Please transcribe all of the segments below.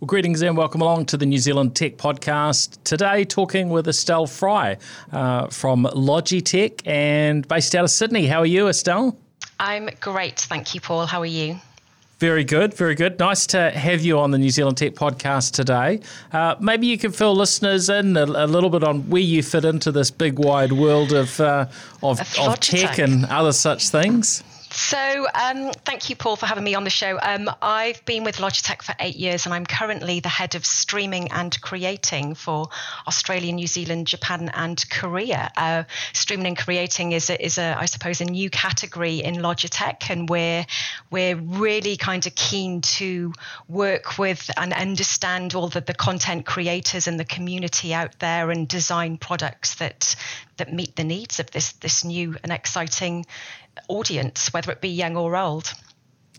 Well, greetings and welcome along to the New Zealand Tech Podcast. Today, talking with Estelle Fry uh, from Logitech and based out of Sydney. How are you, Estelle? I'm great. Thank you, Paul. How are you? Very good, very good. Nice to have you on the New Zealand Tech Podcast today. Uh, maybe you can fill listeners in a, a, little bit on where you fit into this big wide world of uh, of, of tech and other such things. So, um, thank you, Paul, for having me on the show. Um, I've been with Logitech for eight years, and I'm currently the head of streaming and creating for Australia, New Zealand, Japan, and Korea. Uh, streaming and creating is a, is a, I suppose, a new category in Logitech, and we're we're really kind of keen to work with and understand all the, the content creators and the community out there, and design products that that meet the needs of this this new and exciting audience, whether it be young or old.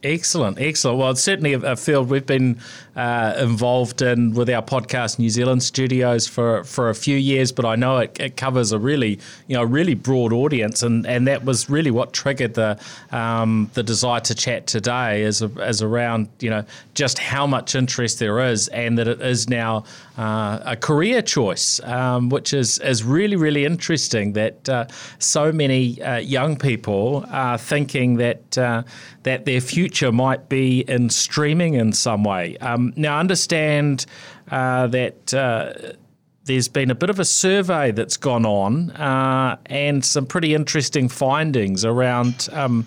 Excellent, excellent. Well, it's certainly a, field we've been uh, involved in with our podcast New Zealand studios for, for a few years, but I know it, it covers a really you know really broad audience, and, and that was really what triggered the um, the desire to chat today, is as around you know just how much interest there is, and that it is now uh, a career choice, um, which is is really really interesting. That uh, so many uh, young people are thinking that uh, that their future might be in streaming in some way. Um, now, understand uh, that uh, there's been a bit of a survey that's gone on uh, and some pretty interesting findings around. Um,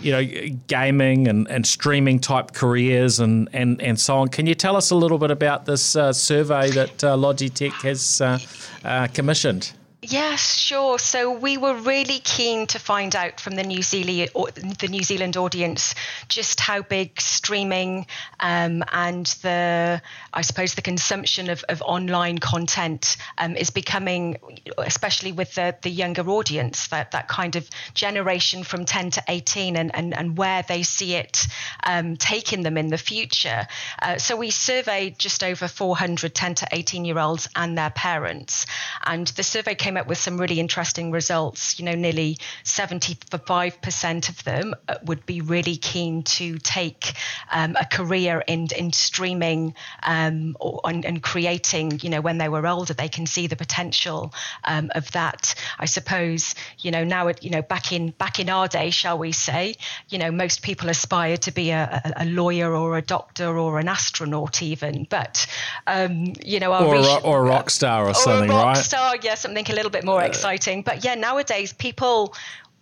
you know, gaming and, and streaming type careers and, and, and so on. Can you tell us a little bit about this uh, survey that uh, Logitech has uh, commissioned? Yes, sure. So we were really keen to find out from the New Zealand the New Zealand audience just how big streaming um, and the I suppose the consumption of, of online content um, is becoming, especially with the, the younger audience, that that kind of generation from 10 to 18 and, and, and where they see it um, taking them in the future. Uh, so we surveyed just over 400 10 to 18 year olds and their parents, and the survey came up with some really interesting results. You know, nearly 75% of them uh, would be really keen to take um, a career in, in streaming um, or, and, and, creating, you know, when they were older, they can see the potential um, of that. I suppose, you know, now, it, you know, back in back in our day, shall we say, you know, most people aspire to be a, a, lawyer or a doctor or an astronaut even, but, um, you know, or, a, or a rock star or, or something, rock right? star, yeah, something a little bit more uh, exciting. But yeah, nowadays people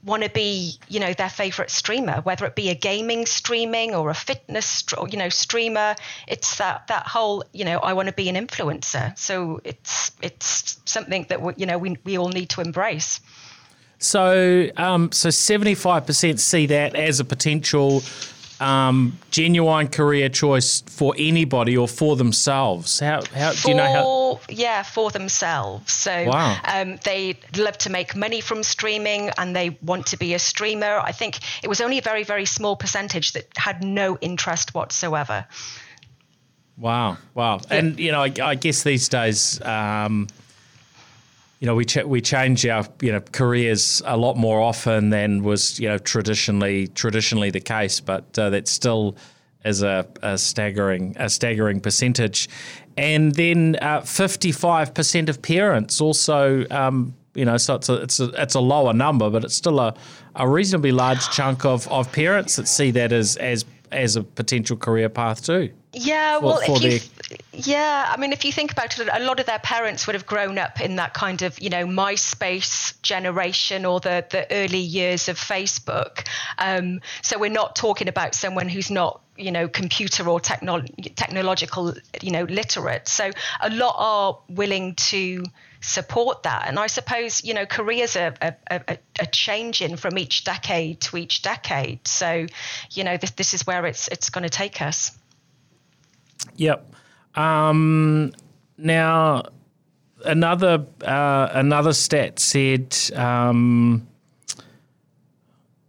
want to be, you know, their favorite streamer, whether it be a gaming streaming or a fitness, you know, streamer. It's that that whole, you know, I want to be an influencer. So it's it's something that we, you know we we all need to embrace. So um, so seventy five percent see that as a potential um, genuine career choice for anybody or for themselves? How, how for, do you know how? Yeah, for themselves. So wow. um, they love to make money from streaming and they want to be a streamer. I think it was only a very, very small percentage that had no interest whatsoever. Wow, wow. Yeah. And, you know, I, I guess these days, um, you know, we ch- we change our you know careers a lot more often than was you know traditionally traditionally the case, but uh, that still is a, a, staggering a staggering percentage. And then uh, fifty five percent of parents also. Um, you know, so it's a, it's a it's a lower number, but it's still a, a reasonably large chunk of, of parents that see that as as as a potential career path too. Yeah, well, if you, yeah, I mean, if you think about it, a lot of their parents would have grown up in that kind of, you know, MySpace generation or the the early years of Facebook. Um, so we're not talking about someone who's not, you know, computer or techno- technological, you know, literate. So a lot are willing to support that. And I suppose, you know, careers are, are, are, are changing from each decade to each decade. So, you know, this this is where it's it's going to take us. Yep. Um, now, another uh, another stat said, um,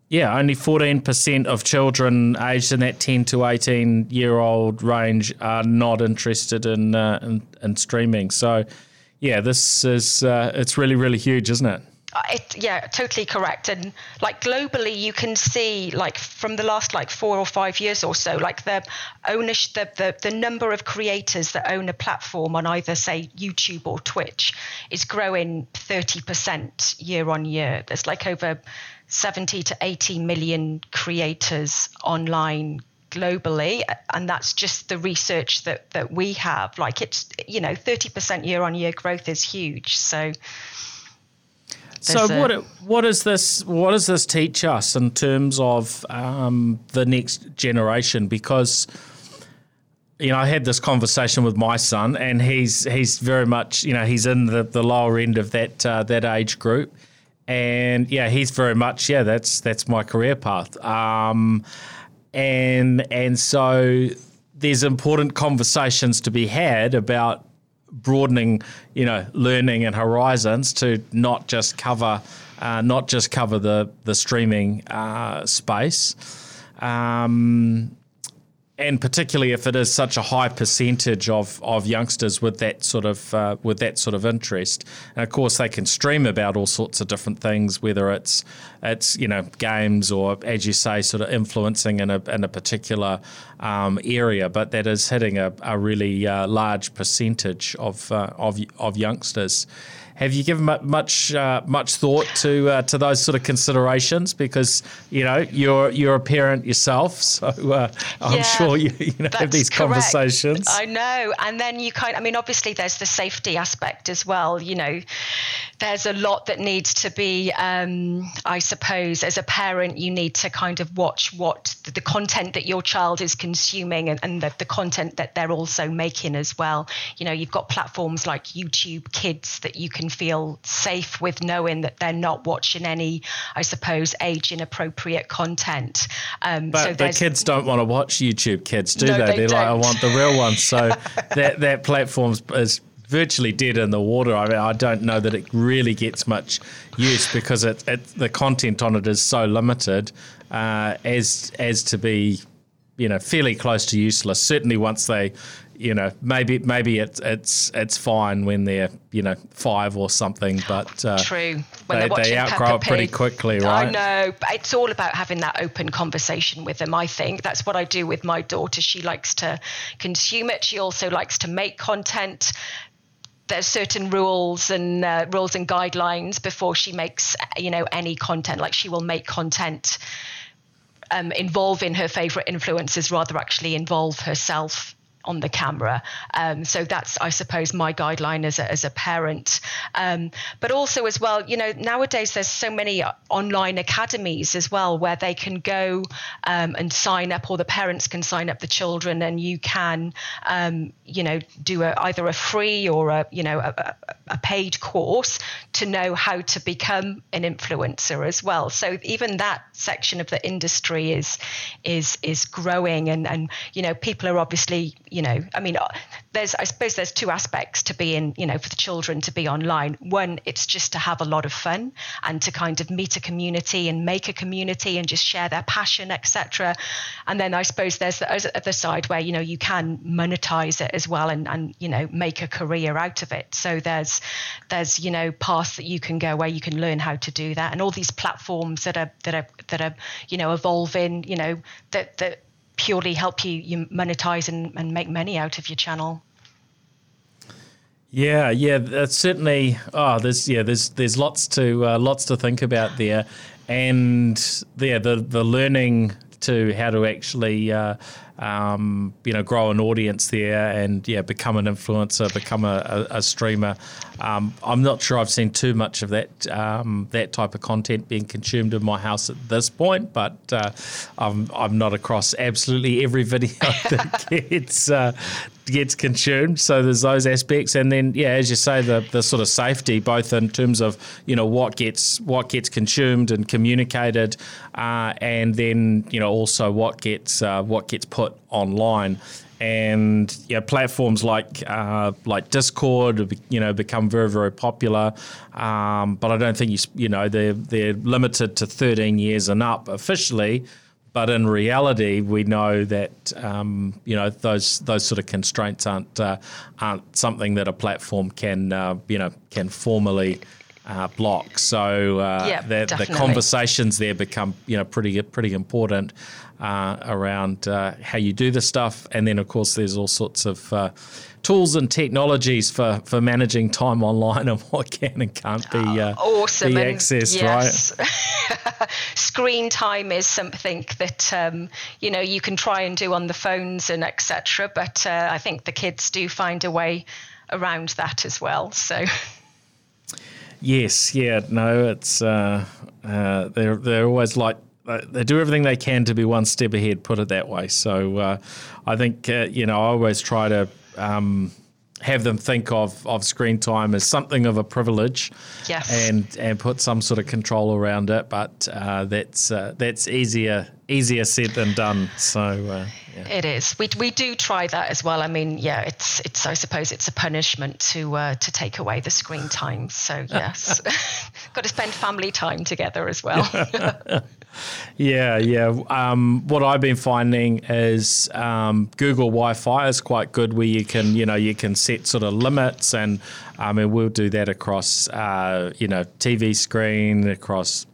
yeah, only fourteen percent of children aged in that ten to eighteen year old range are not interested in, uh, in, in streaming. So, yeah, this is uh, it's really really huge, isn't it? Uh, it, yeah, totally correct. And like globally, you can see like from the last like four or five years or so, like the ownership, the, the, the number of creators that own a platform on either say YouTube or Twitch is growing 30% year on year. There's like over 70 to 80 million creators online globally and that's just the research that that we have like it's you know 30% year on year growth is huge so so a, what what does this what does this teach us in terms of um, the next generation? Because you know, I had this conversation with my son, and he's he's very much you know he's in the, the lower end of that uh, that age group, and yeah, he's very much yeah that's that's my career path, um, and and so there's important conversations to be had about broadening, you know, learning and horizons to not just cover, uh, not just cover the the streaming uh, space. Um, and particularly if it is such a high percentage of, of youngsters with that sort of uh, with that sort of interest, and of course they can stream about all sorts of different things, whether it's it's you know games or as you say, sort of influencing in a in a particular um, area, but that is hitting a, a really uh, large percentage of uh, of of youngsters. Have you given much uh, much thought to uh, to those sort of considerations? Because you know you're you're a parent yourself, so uh, I'm yeah, sure you, you know, have these correct. conversations. I know, and then you kind. I mean, obviously there's the safety aspect as well. You know, there's a lot that needs to be. Um, I suppose as a parent, you need to kind of watch what the, the content that your child is consuming and, and the, the content that they're also making as well. You know, you've got platforms like YouTube Kids that you can feel safe with knowing that they're not watching any, I suppose, age inappropriate content. Um, but so the kids don't want to watch YouTube Kids, do no, they? they? are like, I want the real one. So that that platform is virtually dead in the water. I mean, I don't know that it really gets much use because it, it the content on it is so limited uh, as as to be you know fairly close to useless. Certainly once they you know, maybe maybe it's it's it's fine when they're you know five or something, but uh, true when they, they outgrow it pretty quickly, right? I know, but it's all about having that open conversation with them. I think that's what I do with my daughter. She likes to consume it. She also likes to make content there's certain rules and uh, rules and guidelines before she makes you know any content. Like she will make content um, involving her favorite influencers rather actually involve herself on the camera. Um, so that's, I suppose, my guideline as a, as a parent. Um, but also, as well, you know, nowadays there's so many online academies as well where they can go um, and sign up, or the parents can sign up the children, and you can, um, you know, do a, either a free or a, you know, a, a paid course to know how to become an influencer as well. So even that section of the industry is is is growing, and and you know, people are obviously you know, I mean, there's, I suppose there's two aspects to being, you know, for the children to be online. One, it's just to have a lot of fun and to kind of meet a community and make a community and just share their passion, etc. And then I suppose there's the other side where, you know, you can monetize it as well and, and, you know, make a career out of it. So there's, there's, you know, paths that you can go where you can learn how to do that. And all these platforms that are, that are, that are, you know, evolving, you know, that, that, purely help you you monetize and, and make money out of your channel. Yeah, yeah, that's certainly. Oh, there's yeah, there's there's lots to uh, lots to think about there, and yeah, the the learning to how to actually uh, um, you know grow an audience there and yeah become an influencer, become a, a, a streamer. Um, I'm not sure I've seen too much of that um, that type of content being consumed in my house at this point, but uh, I'm I'm not across absolutely every video that gets uh, gets consumed. So there's those aspects, and then yeah, as you say, the the sort of safety, both in terms of you know what gets what gets consumed and communicated, uh, and then you know also what gets uh, what gets put online. And yeah, platforms like uh, like Discord, you know, become very very popular. Um, but I don't think you you know they're they're limited to 13 years and up officially. But in reality, we know that um, you know those those sort of constraints aren't uh, aren't something that a platform can uh, you know can formally uh, block. So uh, Yeah, the, the conversations there become you know pretty pretty important uh, around uh, how you do the stuff, and then of course there's all sorts of uh, tools and technologies for, for managing time online and what can and can't be uh, awesome be accessed, right? screen time is something that um, you know you can try and do on the phones and etc but uh, i think the kids do find a way around that as well so Yes, yeah, no, it's uh, uh, they're they're always like uh, they do everything they can to be one step ahead. Put it that way. So uh, I think uh, you know I always try to. Um, have them think of, of screen time as something of a privilege, Yes. and and put some sort of control around it. But uh, that's uh, that's easier easier said than done. So uh, yeah. it is we, we do try that as well i mean yeah it's it's i suppose it's a punishment to uh, to take away the screen time so yes got to spend family time together as well Yeah, yeah. Um, what I've been finding is um, Google Wi-Fi is quite good, where you can, you know, you can set sort of limits, and I mean, we'll do that across, uh, you know, TV screen, across,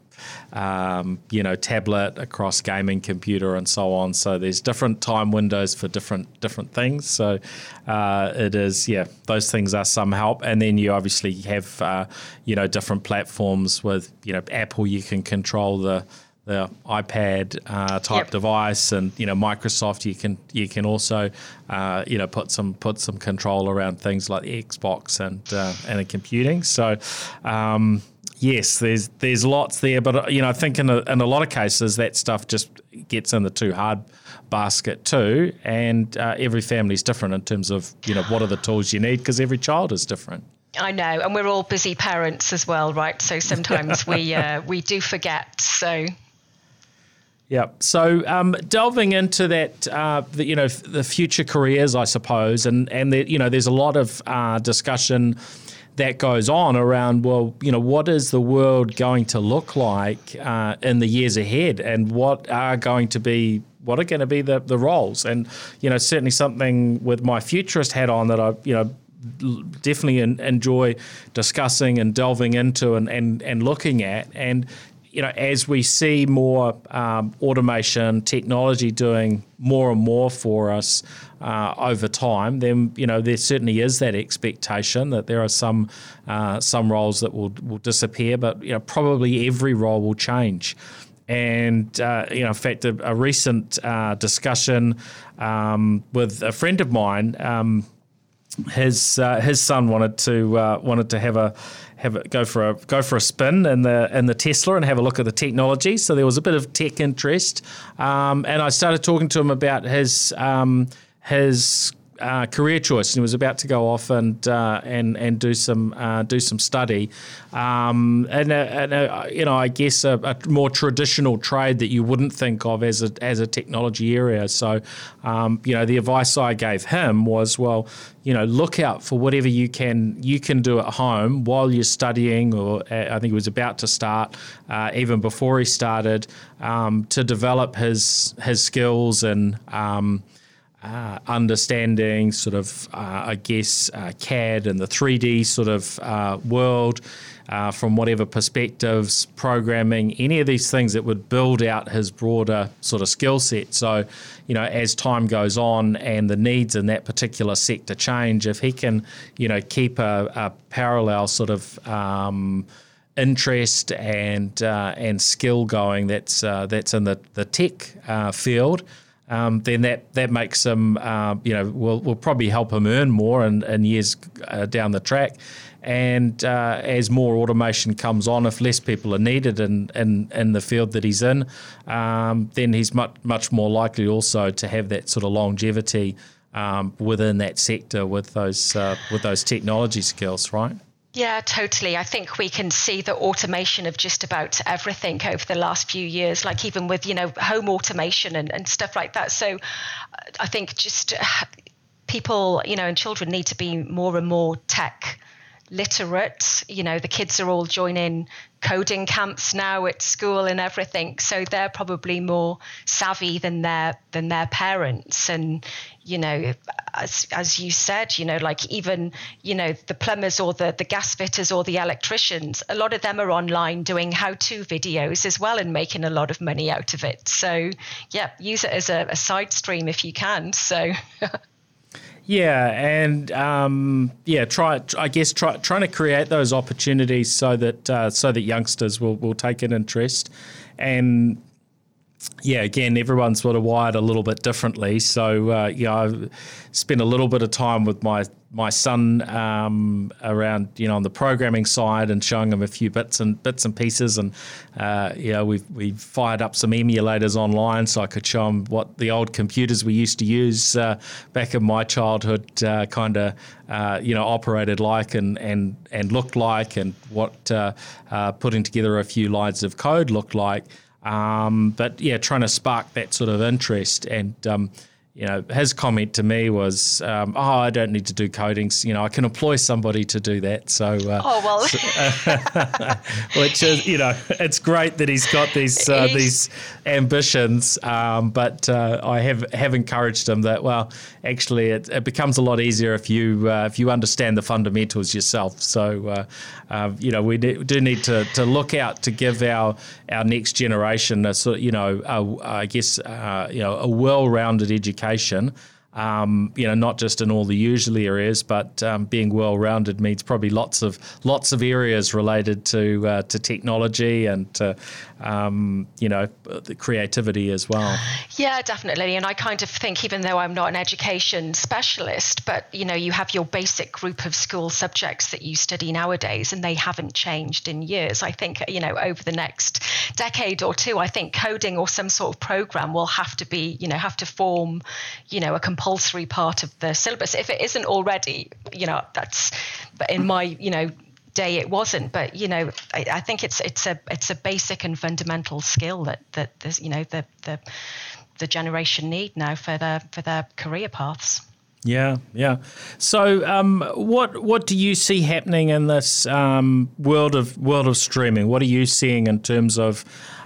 um, you know, tablet, across gaming computer, and so on. So there's different time windows for different different things. So uh, it is, yeah, those things are some help, and then you obviously have, uh, you know, different platforms with, you know, Apple. You can control the the iPad uh, type Yep. device, and you know Microsoft. You can you can also uh, you know put some put some control around things like the Xbox and uh, and the computing. So. Um, Yes, there's there's lots there, but uh, you know I think in a, in a lot of cases that stuff just gets in the too hard basket too, and uh, every family's different in terms of you know what are the tools you need because every child is different. I know, and we're all busy parents as well, right? So sometimes we uh, we do forget. So Yeah. So um, delving into that, uh, the, you know, f- the future careers, I suppose, and and the, you know, there's a lot of uh, discussion that goes on around. Well, you know, what is the world going to look like uh, in the years ahead, and what are going to be what are going to be the the roles, and you know, certainly something with my futurist hat on that I, you know. Definitely en- enjoy discussing and delving into and, and, and looking at. And you know, as we see more um, automation, technology doing more and more for us uh, over time, then you know there certainly is that expectation that there are some uh, some roles that will will disappear, but you know probably every role will change. And uh, you know, in fact, a, a recent uh, discussion um, with a friend of mine. Um, his uh, his son wanted to uh, wanted to have a have a, go for a go for a spin in the in the Tesla and have a look at the technology. So there was a bit of tech interest, um, and I started talking to him about his um, his. Uh, career choice, and he was about to go off and uh, and and do some uh, do some study, um, and, uh, and uh, you know I guess a, a more traditional trade that you wouldn't think of as a as a technology area. So, um, you know, the advice I gave him was, well, you know, look out for whatever you can you can do at home while you're studying, or uh, I think he was about to start, even before he started, um, to develop his his skills and. Um, uh, understanding sort of, uh, I guess, uh, CAD and the 3D sort of uh, world uh, from whatever perspectives, programming, any of these things that would build out his broader sort of skill set. So, you know, as time goes on and the needs in that particular sector change, if he can, you know, keep a, a parallel sort of um, interest and uh, and skill going that's that's in the the tech field, um, then that that makes him uh, you know will will probably help him earn more in, in years uh, down the track. And uh, as more automation comes on, if less people are needed in, in, in the field that he's in, um, then he's much much more likely also to have that sort of longevity um, within that sector with those uh, with those technology skills, right? Yeah, totally. I think we can see the automation of just about everything over the last few years, like even with, you know, home automation and, and stuff like that. So I think just uh, people, you know, and children need to be more and more tech literate. You know, the kids are all joining coding camps now at school and everything, so they're probably more savvy than their than their parents. And you know, as as you said, you know, like even you know the plumbers or the the gas fitters or the electricians, a lot of them are online doing how-to videos as well and making a lot of money out of it. So yeah, use it as a, a side stream if you can. So. Yeah, and um, yeah, try. I guess try, trying to create those opportunities so that uh, so that youngsters will will take an interest, and yeah, again, everyone's sort of wired a little bit differently. So uh, yeah, I've spent a little bit of time with my my son um, around you know on the programming side and showing him a few bits and bits and pieces and uh, you know we've we fired up some emulators online so I could show him what the old computers we used to use uh, back in my childhood uh, kind of uh, you know operated like and and and looked like and what uh, uh, putting together a few lines of code looked like. Um, but yeah trying to spark that sort of interest and um, you know, his comment to me was, um, "Oh, I don't need to do codings. You know, I can employ somebody to do that." So, uh, oh well, so, which is, you know, it's great that he's got these uh, these ambitions. Um, but uh, I have have encouraged him that well, actually, it, it becomes a lot easier if you uh, if you understand the fundamentals yourself. So, uh, uh, you know, we do need to, to look out to give our our next generation a sort, you know, a, I guess, you know, a well rounded education education. Um, you know, not just in all the usual areas, but um, being well-rounded means probably lots of lots of areas related to uh, to technology and to um, you know, the creativity as well. Yeah, definitely. And I kind of think, even though I'm not an education specialist, but you know, you have your basic group of school subjects that you study nowadays, and they haven't changed in years. I think, you know, over the next decade or two, I think coding or some sort of program will have to be, you know, have to form, you know, a compulsory part of the syllabus. If it isn't already, you know, that's, in my, you know, day it wasn't but you know I, I, think it's it's a it's a basic and fundamental skill that that this, you know the the the generation need now for their for their career paths yeah, yeah. So, um, what what do you see happening in this um, world of world of streaming? What are you seeing in terms of,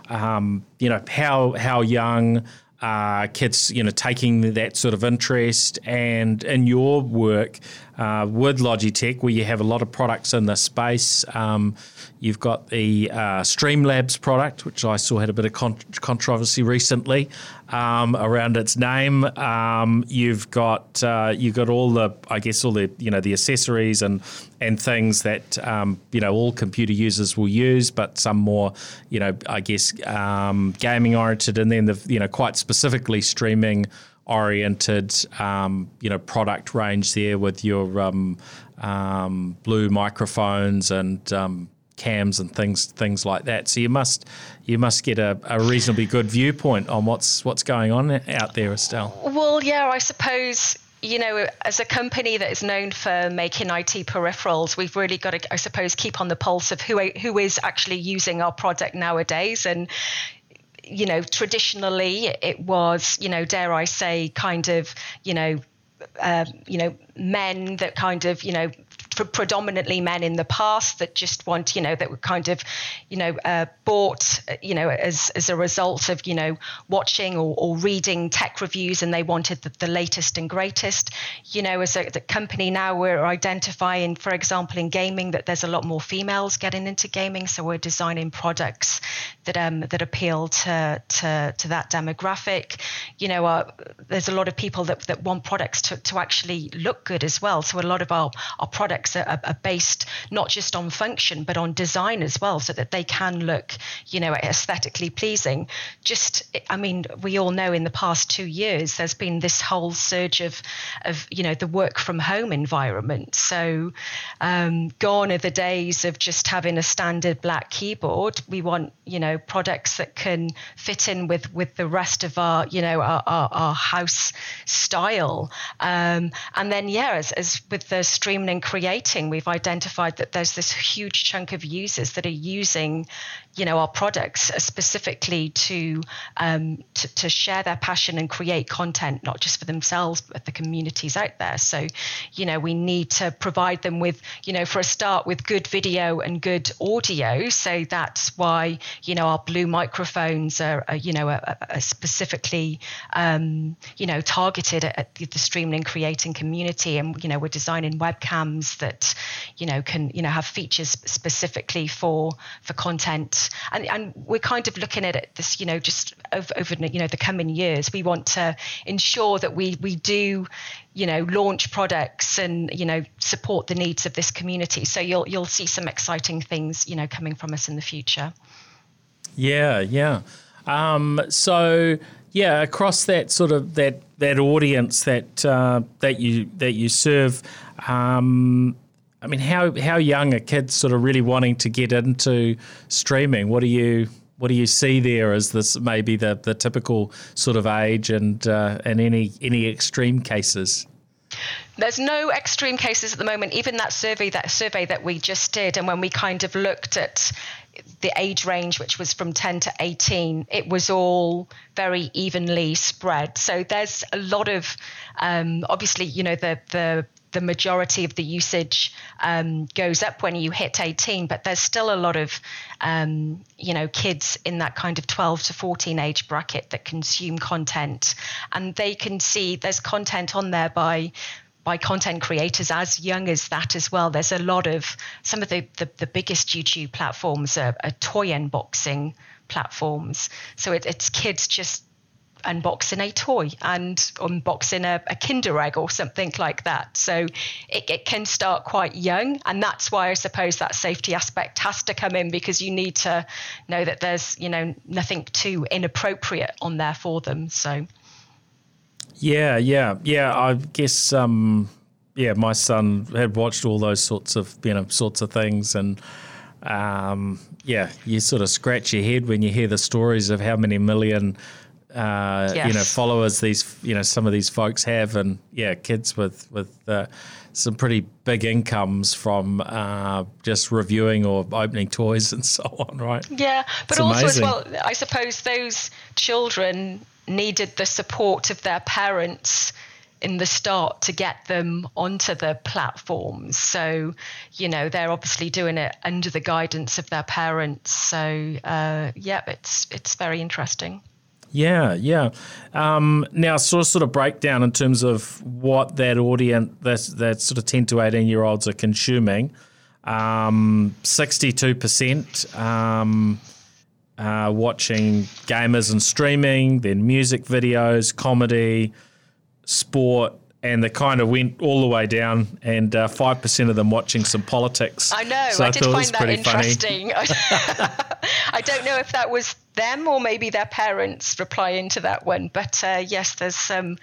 um, you know, how how young uh, kids, you know, taking that sort of interest, and in your work, uh, with Logitech, where you have a lot of products in this space. Um, you've got the uh, Streamlabs product, which I saw had a bit of con- controversy recently um, around its name. Um, you've got uh, you've got all the, I guess, all the you know the accessories and and things that um, you know all computer users will use, but some more, you know, I guess um, gaming oriented, and then the you know quite specifically streaming oriented, um, you know, product range there with your um, um, blue microphones and um, cams and things things like that. So you must you must get a, a, reasonably good viewpoint on what's what's going on out there, Estelle. Well, yeah, I suppose you know, as a company that is known for making IT peripherals, we've really got to, I suppose, keep on the pulse of who who is actually using our product nowadays. And you know, traditionally it was, you know, dare I say, kind of, you know, uh, you know, men that kind of, you know, predominantly men in the past that just want, you know, that were kind of, you know, uh, bought, you know, as, as a result of, you know, watching or, or reading tech reviews and they wanted the, the latest and greatest. You know, as a company now, we're identifying, for example, in gaming that there's a lot more females getting into gaming. So we're designing products that um, that appeal to, to, to that demographic. You know, uh, there's a lot of people that, that want products to, to actually look good as well. So a lot of our, our products products are, are, based not just on function but on design as well, so that they can look, you know, aesthetically pleasing. Just, I mean, we all know in the past two years there's been this whole surge of, of you know, the work from home environment. So um, gone are the days of just having a standard black keyboard. We want, you know, products that can fit in with with the rest of our, you know, our, our, our house style. Um, and then, yeah, as, as with the streaming and creating, we've identified that there's this huge chunk of users that are using, you know, our products specifically to, um, to, to share their passion and create content, not just for themselves but the communities out there. So, you know, we need to provide them with, you know, for a start, with good video and good audio. So that's why, you know, our blue microphones are, are you know, are, are specifically, um, you know, targeted at, at the streaming creating community, and you know, we're designing webcams that, you know, can you know have features specifically for for content, and and we're kind of looking at it this, you know, just over, over you know the coming years. We want to ensure that we we do, you know, launch products and you know support the needs of this community. So you'll you'll see some exciting things, you know, coming from us in the future. Yeah, yeah. Um, so yeah, across that sort of that that audience that uh, that you that you serve, um, I mean, how how young are kids sort of really wanting to get into streaming? What do you what do you see there as this maybe the the typical sort of age and uh, and any any extreme cases? There's no extreme cases at the moment. Even that survey, that survey that we just did, and when we kind of looked at the age range, which was from 10 to 18, it was all very evenly spread. So there's a lot of, um, obviously, you know, the the the majority of the usage um, goes up when you hit 18, but there's still a lot of, um, you know, kids in that kind of 12 to 14 age bracket that consume content, and they can see there's content on there by by content creators as young as that as well. There's a lot of some of the the, the biggest YouTube platforms are, are, toy unboxing platforms. So it, it's kids just unboxing a toy and unboxing a, a Kinder egg or something like that. So it, it can start quite young, and that's why I suppose that safety aspect has to come in because you need to know that there's you know nothing too inappropriate on there for them. So. Yeah, yeah, yeah. I guess, um, yeah, my son had watched all those sorts of you know sorts of things, and um, yeah, you sort of scratch your head when you hear the stories of how many million. Uh, yes. You know, followers these you know some of these folks have, and yeah, kids with with uh, some pretty big incomes from uh, just reviewing or opening toys and so on, right? Yeah, but it's also amazing. as well, I suppose those children needed the support of their parents in the start to get them onto the platforms. So, you know, they're obviously doing it under the guidance of their parents. So, uh, yeah, it's it's very interesting. Yeah, yeah. Um, now, sort of, sort of breakdown in terms of what that audience, that, that sort of 10 to 18 year olds are consuming. Um, 62% um, uh, watching gamers and streaming, then music videos, comedy, sport, and they kind of went all the way down, and uh, five uh, percent of them watching some politics. I know. So I, I did find that interesting. I don't know if that was them or maybe their parents replying to that one, but uh, yes, there's some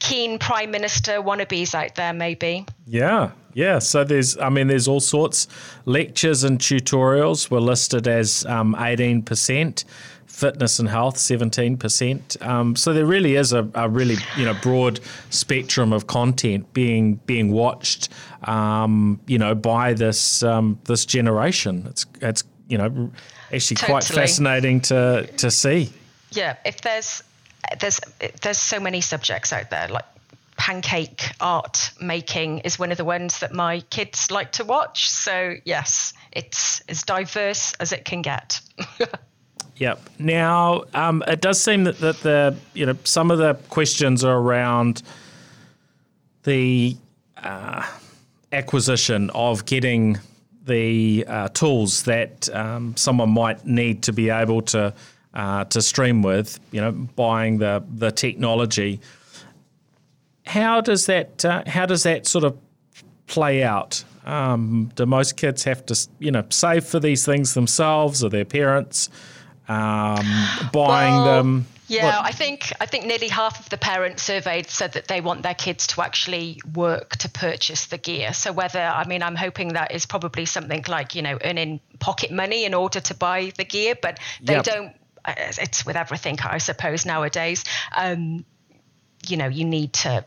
keen prime minister wannabes out there, maybe. Yeah, yeah. So there's, I mean, there's all sorts. Lectures and tutorials were listed as um, eighteen percent fitness and health, 17%. Um, so there really is a, a, really you know broad spectrum of content being being watched, um, you know, by this um, this generation. It's it's you know actually totally. quite fascinating to to see. Yeah, if there's there's there's so many subjects out there like pancake art making is one of the ones that my kids like to watch. So yes, it's as diverse as it can get. Yep. Now, um, it does seem that, that the you know some of the questions are around the uh, acquisition of getting the uh, tools that um, someone might need to be able to uh, to stream with. You know, buying the the technology. How does that uh, How does that sort of play out? Um, do most kids have to you know save for these things themselves or their parents? um, buying well, them? Yeah? I think I think nearly half of the parents surveyed said that they want their kids to actually work to purchase the gear. So whether I mean I'm hoping that is probably something like you know earning pocket money in order to buy the gear, but they don't. It's with everything, I suppose nowadays. Um, you know, you need to.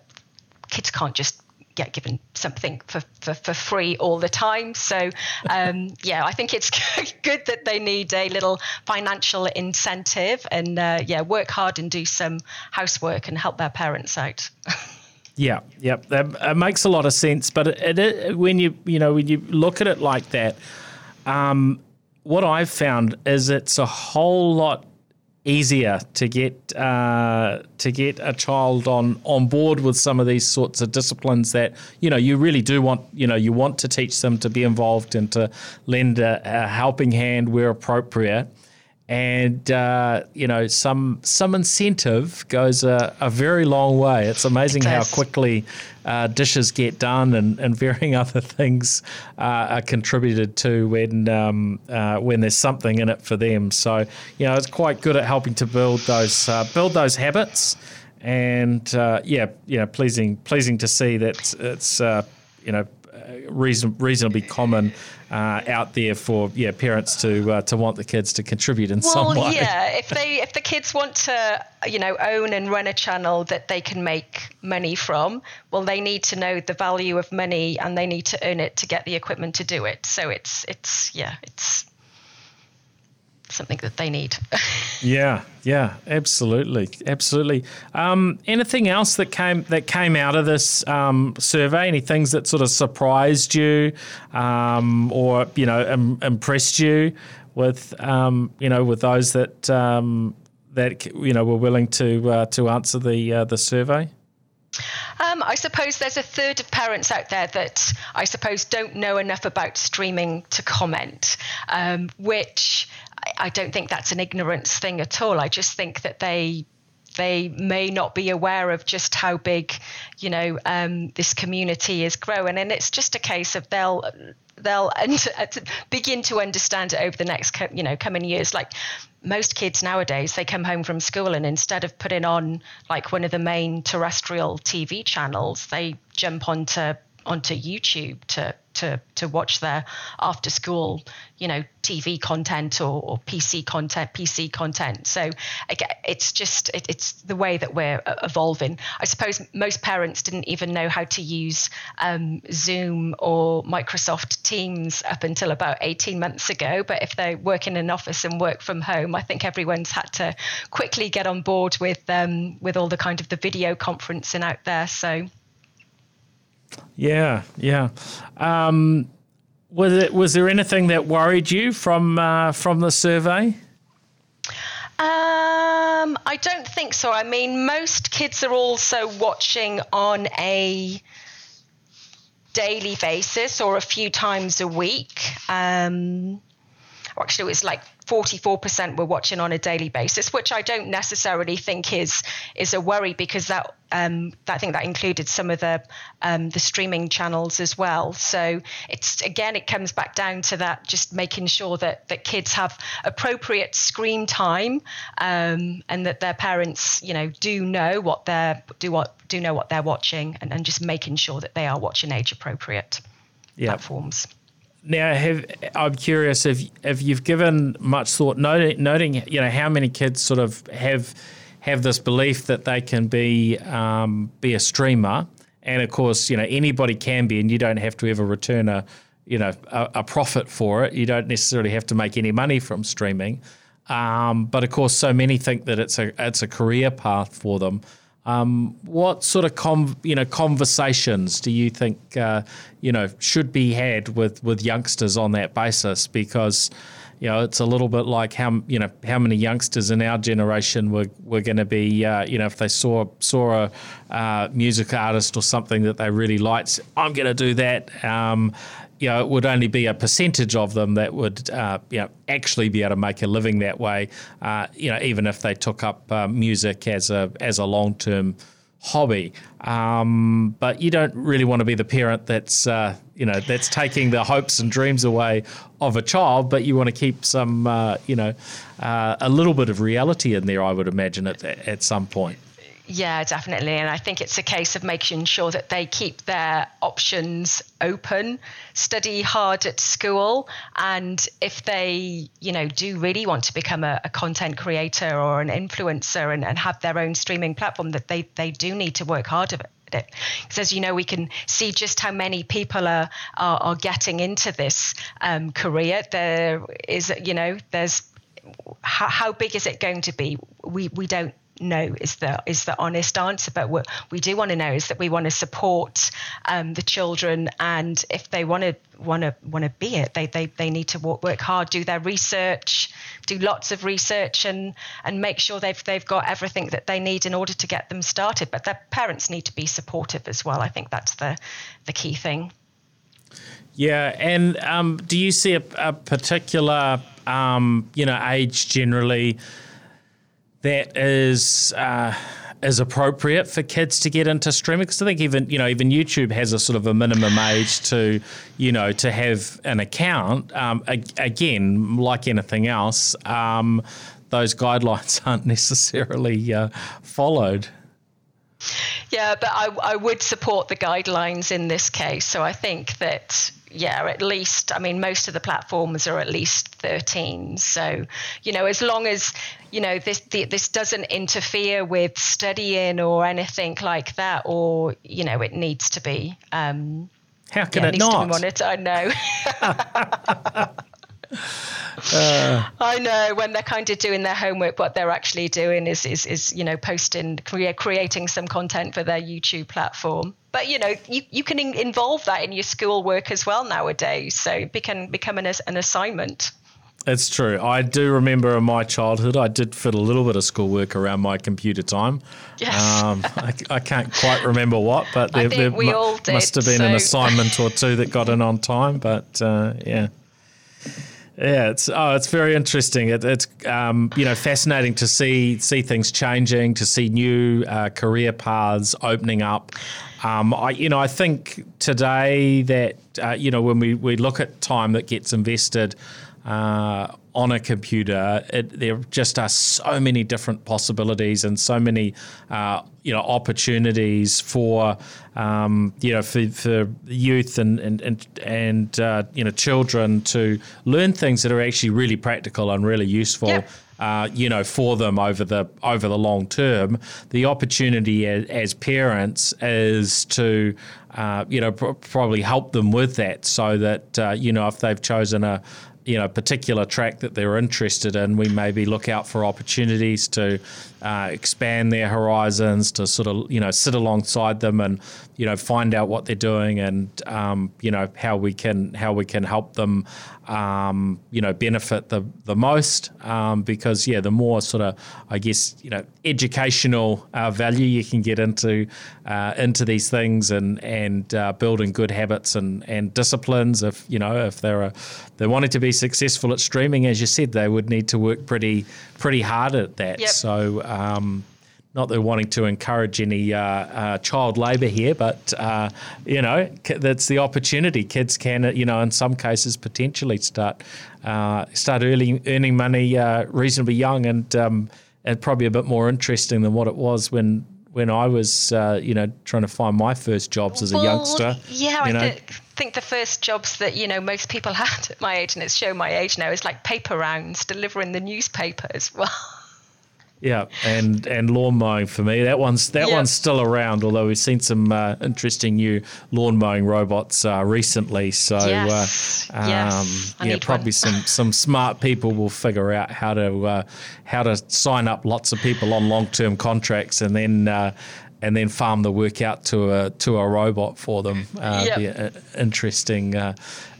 Kids can't just get given something for, for, for free all the time. So, um, yeah, I think it's good that they need a little financial incentive and, uh, yeah, work hard and do some housework and help their parents out. yeah, yeah, that makes a lot of sense. But it, it, when you you know when you look at it like that, um, what I've found is it's a whole lot easier to get uh, to get a child on on board with some of these sorts of disciplines that you know you really do want you know you want to teach them to be involved and to lend a, a helping hand where appropriate and uh, you know some some incentive goes a, a very long way. It's amazing how quickly uh, dishes get done and, and varying other things uh, are contributed to when um, uh, when there's something in it for them. So you know it's quite good at helping to build those uh, build those habits. And uh, yeah, yeah, pleasing pleasing to see that it's you know reason, reasonably common uh, out there for yeah parents to uh, to want the kids to contribute in well, some way. Well, yeah, if they if the kids want to you know own and run a channel that they can make money from, well, they need to know the value of money and they need to earn it to get the equipment to do it. So it's it's yeah it's something that they need. yeah, yeah, absolutely, absolutely. Um, anything else that came that came out of this um, survey? Any things that sort of surprised you, um, or you know, Im- impressed you with um, you know with those that um, that you know were willing to uh, to answer the uh, the survey? Um, I suppose there's a third of parents out there that I suppose don't know enough about streaming to comment, um, which I don't think that's an ignorance thing at all. I just think that they they may not be aware of just how big, you know, um, this community is growing, and it's just a case of they'll they'll and begin to understand it over the next, you know, coming years. Like most kids nowadays, they come home from school and instead of putting on like one of the main terrestrial TV channels, they jump onto onto YouTube to to to watch their after school, you know, TV content or, or PC content, PC content. So it's just it, it's the way that we're evolving. I suppose most parents didn't even know how to use um, Zoom or Microsoft Teams up until about 18 months ago. But if they work in an office and work from home, I think everyone's had to quickly get on board with um, with all the kind of the video conferencing out there. So yeah, yeah. Um, was it was there anything that worried you from uh, from the survey? Um, I don't think so. I mean, most kids are also watching on a daily basis or a few times a week. Um, actually, it was like 44% were watching on a daily basis, which I don't necessarily think is is a worry because that um, I think that included some of the um, the streaming channels as well. So it's again, it comes back down to that, just making sure that that kids have appropriate screen time, um, and that their parents, you know, do know what they're do what do know what they're watching, and, and just making sure that they are watching age appropriate platforms. Now, have I'm curious if if you've given much thought noting, noting you know how many kids sort of have have this belief that they can be um, be a streamer, and of course you know anybody can be, and you don't have to ever return a you know a, a profit for it. You don't necessarily have to make any money from streaming, um, but of course so many think that it's a it's a career path for them. Um, what sort of com, you know conversations do you think uh, you know should be had with with youngsters on that basis? Because you know it's a little bit like how you know how many youngsters in our generation were were going to be uh, you know if they saw saw a uh, music artist or something that they really liked, I'm going to do that. Um, you know, it would only be a percentage of them that would, uh, you know, actually be able to make a living that way. Uh, you know, even if they took up uh, music as a as a long term hobby. Um, but you don't really want to be the parent that's, uh, you know, that's taking the hopes and dreams away of a child. But you want to keep some, uh, you know, uh, a little bit of reality in there. I would imagine at at some point. Yeah, definitely. And I think it's a case of making sure that they keep their options open, study hard at school. And if they, you know, do really want to become a, a content creator or an influencer and, and, have their own streaming platform, that they, they do need to work hard at it because as you know, we can see just how many people are are, are getting into this um, career. There is, you know, there's how, how big is it going to be? We we don't know is the is the honest answer. But what we do want to know is that we want to support um, the children, and if they want to want to want to be it, they they they need to work, work hard, do their research, do lots of research, and and make sure they've they've got everything that they need in order to get them started. But their parents need to be supportive as well. I think that's the the key thing. Yeah, and um, do you see a, a particular um, you know age generally? That is uh, is appropriate for kids to get into streaming? Because I think even you know even YouTube has a sort of a minimum age to you know to have an account. Um, again, like anything else, um, those guidelines aren't necessarily uh, followed. Yeah, but I, I would support the guidelines in this case. So I think that yeah, at least, I mean, most of the platforms are at least 13. So, you know, as long as, you know, this the, this doesn't interfere with studying or anything like that, or, you know, it needs to be. Um, How can yeah, it, it not? I know. Uh, I know when they're kind of doing their homework, what they're actually doing is is, is you know posting, creating some content for their YouTube platform. But you know, you, you can in- involve that in your school work as well nowadays. So it can become an, an assignment. It's true. I do remember in my childhood, I did fit a little bit of schoolwork around my computer time. Yes. Um, I, I, can't quite remember what, but there, there we all did, must have been so. an assignment or two that got in on time. But uh, yeah. Yeah, it's oh, it's very interesting. It, it's um, you know fascinating to see see things changing, to see new uh, career paths opening up. Um, I you know I think today that uh, you know when we, we look at time that gets invested uh, on a computer, it, there just are so many different possibilities and so many uh, you know opportunities for um, you know for, for youth and and and, and uh, you know children to learn things that are actually really practical and really useful. Yep. Uh, you know, for them over the over the long term, the opportunity as, as parents is to, uh, you know, pr- probably help them with that, so that uh, you know if they've chosen a you know particular track that they're interested in, we maybe look out for opportunities to uh, expand their horizons, to sort of you know sit alongside them and you know find out what they're doing and um, you know how we can how we can help them um, you know benefit the the most um, because yeah the more sort of I guess you know educational uh, value you can get into uh, into these things and and uh, building good habits and and disciplines if you know if they're a, they wanted to be successful at streaming as you said they would need to work pretty pretty hard at that yep. so um, not that they're wanting to encourage any uh, uh, child labour here, but uh, you know that's the opportunity. Kids can, you know, in some cases potentially start uh, start earning earning money uh, reasonably young, and um, and probably a bit more interesting than what it was when when I was, uh, you know, trying to find my first jobs as a well, youngster. Yeah, I th- think the first jobs that you know most people had at my age, and it's shown my age now, is like paper rounds, delivering the newspaper as well. Yeah, and and lawn mowing for me. That one's that yep. one's still around. Although we've seen some uh, interesting new lawn mowing robots uh, recently. So yes. Uh, um, yes. yeah, probably some some smart people will figure out how to uh, how to sign up lots of people on long term contracts and then uh, and then farm the work out to a to a robot for them. Uh, yep. interesting, uh,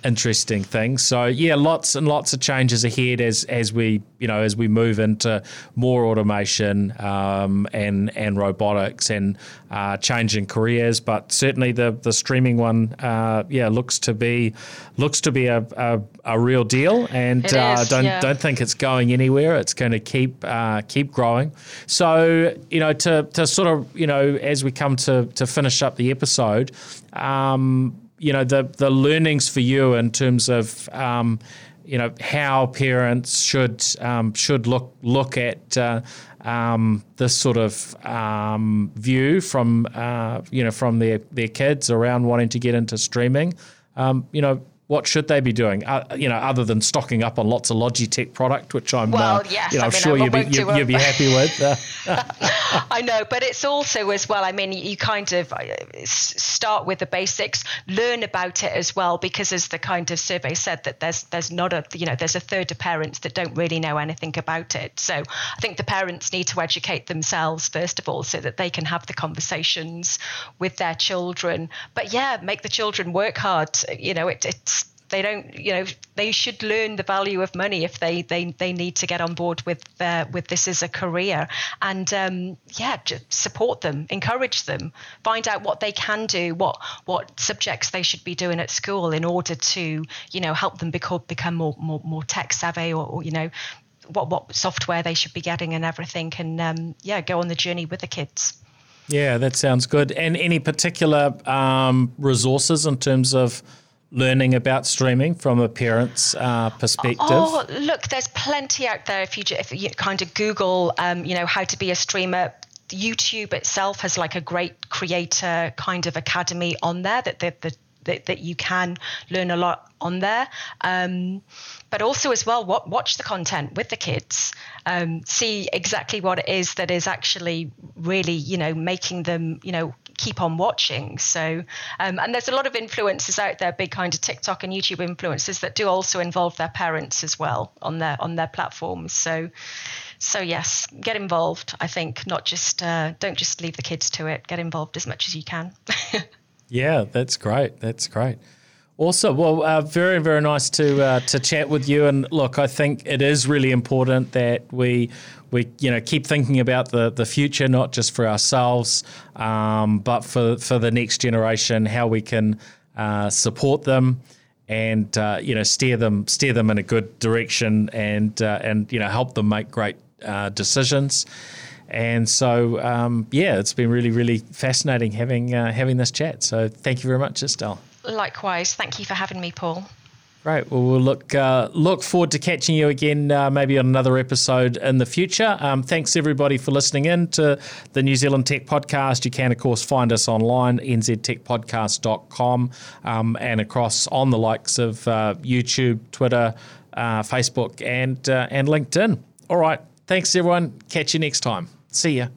interesting thing. So yeah, lots and lots of changes ahead as as we you know as we move into more automation um, and and robotics and uh, changing careers. But certainly the the streaming one, uh, yeah, looks to be looks to be a, a, a real deal, and uh, don't yeah. don't think it's going anywhere. It's going to keep uh, keep growing. So you know to to sort of you know as we come to to finish up the episode. Um, you know the the learnings for you in terms of um, you know how parents should um, should look look at uh, um, this sort of um, view from uh, you know from their their kids around wanting to get into streaming. Um, you know, what should they be doing? Uh, you know, other than stocking up on lots of Logitech product, which I'm, well, uh, yes, you know, I mean, sure you'd be, you, you'd be happy with. Uh, I know, but it's also as well. I mean, you kind of uh, start with the basics, learn about it as well, because as the kind of survey said, that there's there's not a you know there's a third of parents that don't really know anything about it. So I think the parents need to educate themselves first of all, so that they can have the conversations with their children. But yeah, make the children work hard. You know, it, it's they don't you know they should learn the value of money if they they, they need to get on board with uh, with this as a career. And um, yeah support them encourage them find out what they can do what what subjects they should be doing at school in order to you know help them become become more more, more tech savvy or, or you know what what software they should be getting and everything. And um, yeah go on the journey with the kids. Yeah, that sounds good. And any particular um, resources in terms of learning about streaming from a parent's uh, perspective? Oh, look, there's plenty out there. If you if you kind of Google, um, you know, how to be a streamer. YouTube itself has like a great creator kind of academy on there that that that, that, that you can learn a lot on there. Um, but also as well, what, watch the content with the kids. Um, see exactly what it is that is actually really, you know, making them, you know, keep on watching. So, um, and there's a lot of influencers out there, big kind of TikTok and YouTube influencers that do also involve their parents as well on their on their platforms. So, so yes, get involved. I think not just uh, don't just leave the kids to it. Get involved as much as you can. Yeah, that's great. That's great. Awesome. Well, uh, very very nice to uh, to chat with you. And look, I think it is really important that we we you know keep thinking about the the future, not just for ourselves, um, but for for the next generation, how we can uh, support them and uh, you know steer them steer them in a good direction and uh, and you know help them make great uh, decisions. And so, um, yeah, it's been really, really fascinating having having this chat. So, thank you very much, Estelle. Likewise, thank you for having me, Paul. Great. Well, we'll look uh, look forward to catching you again, uh, maybe on another episode in the future. Um, thanks everybody for listening in to the New Zealand Tech Podcast. You can, of course, find us online nztechpodcast.com um, and across on the likes of uh, YouTube, Twitter, uh, Facebook, and uh, and LinkedIn. All right. Thanks everyone. Catch you next time. See ya.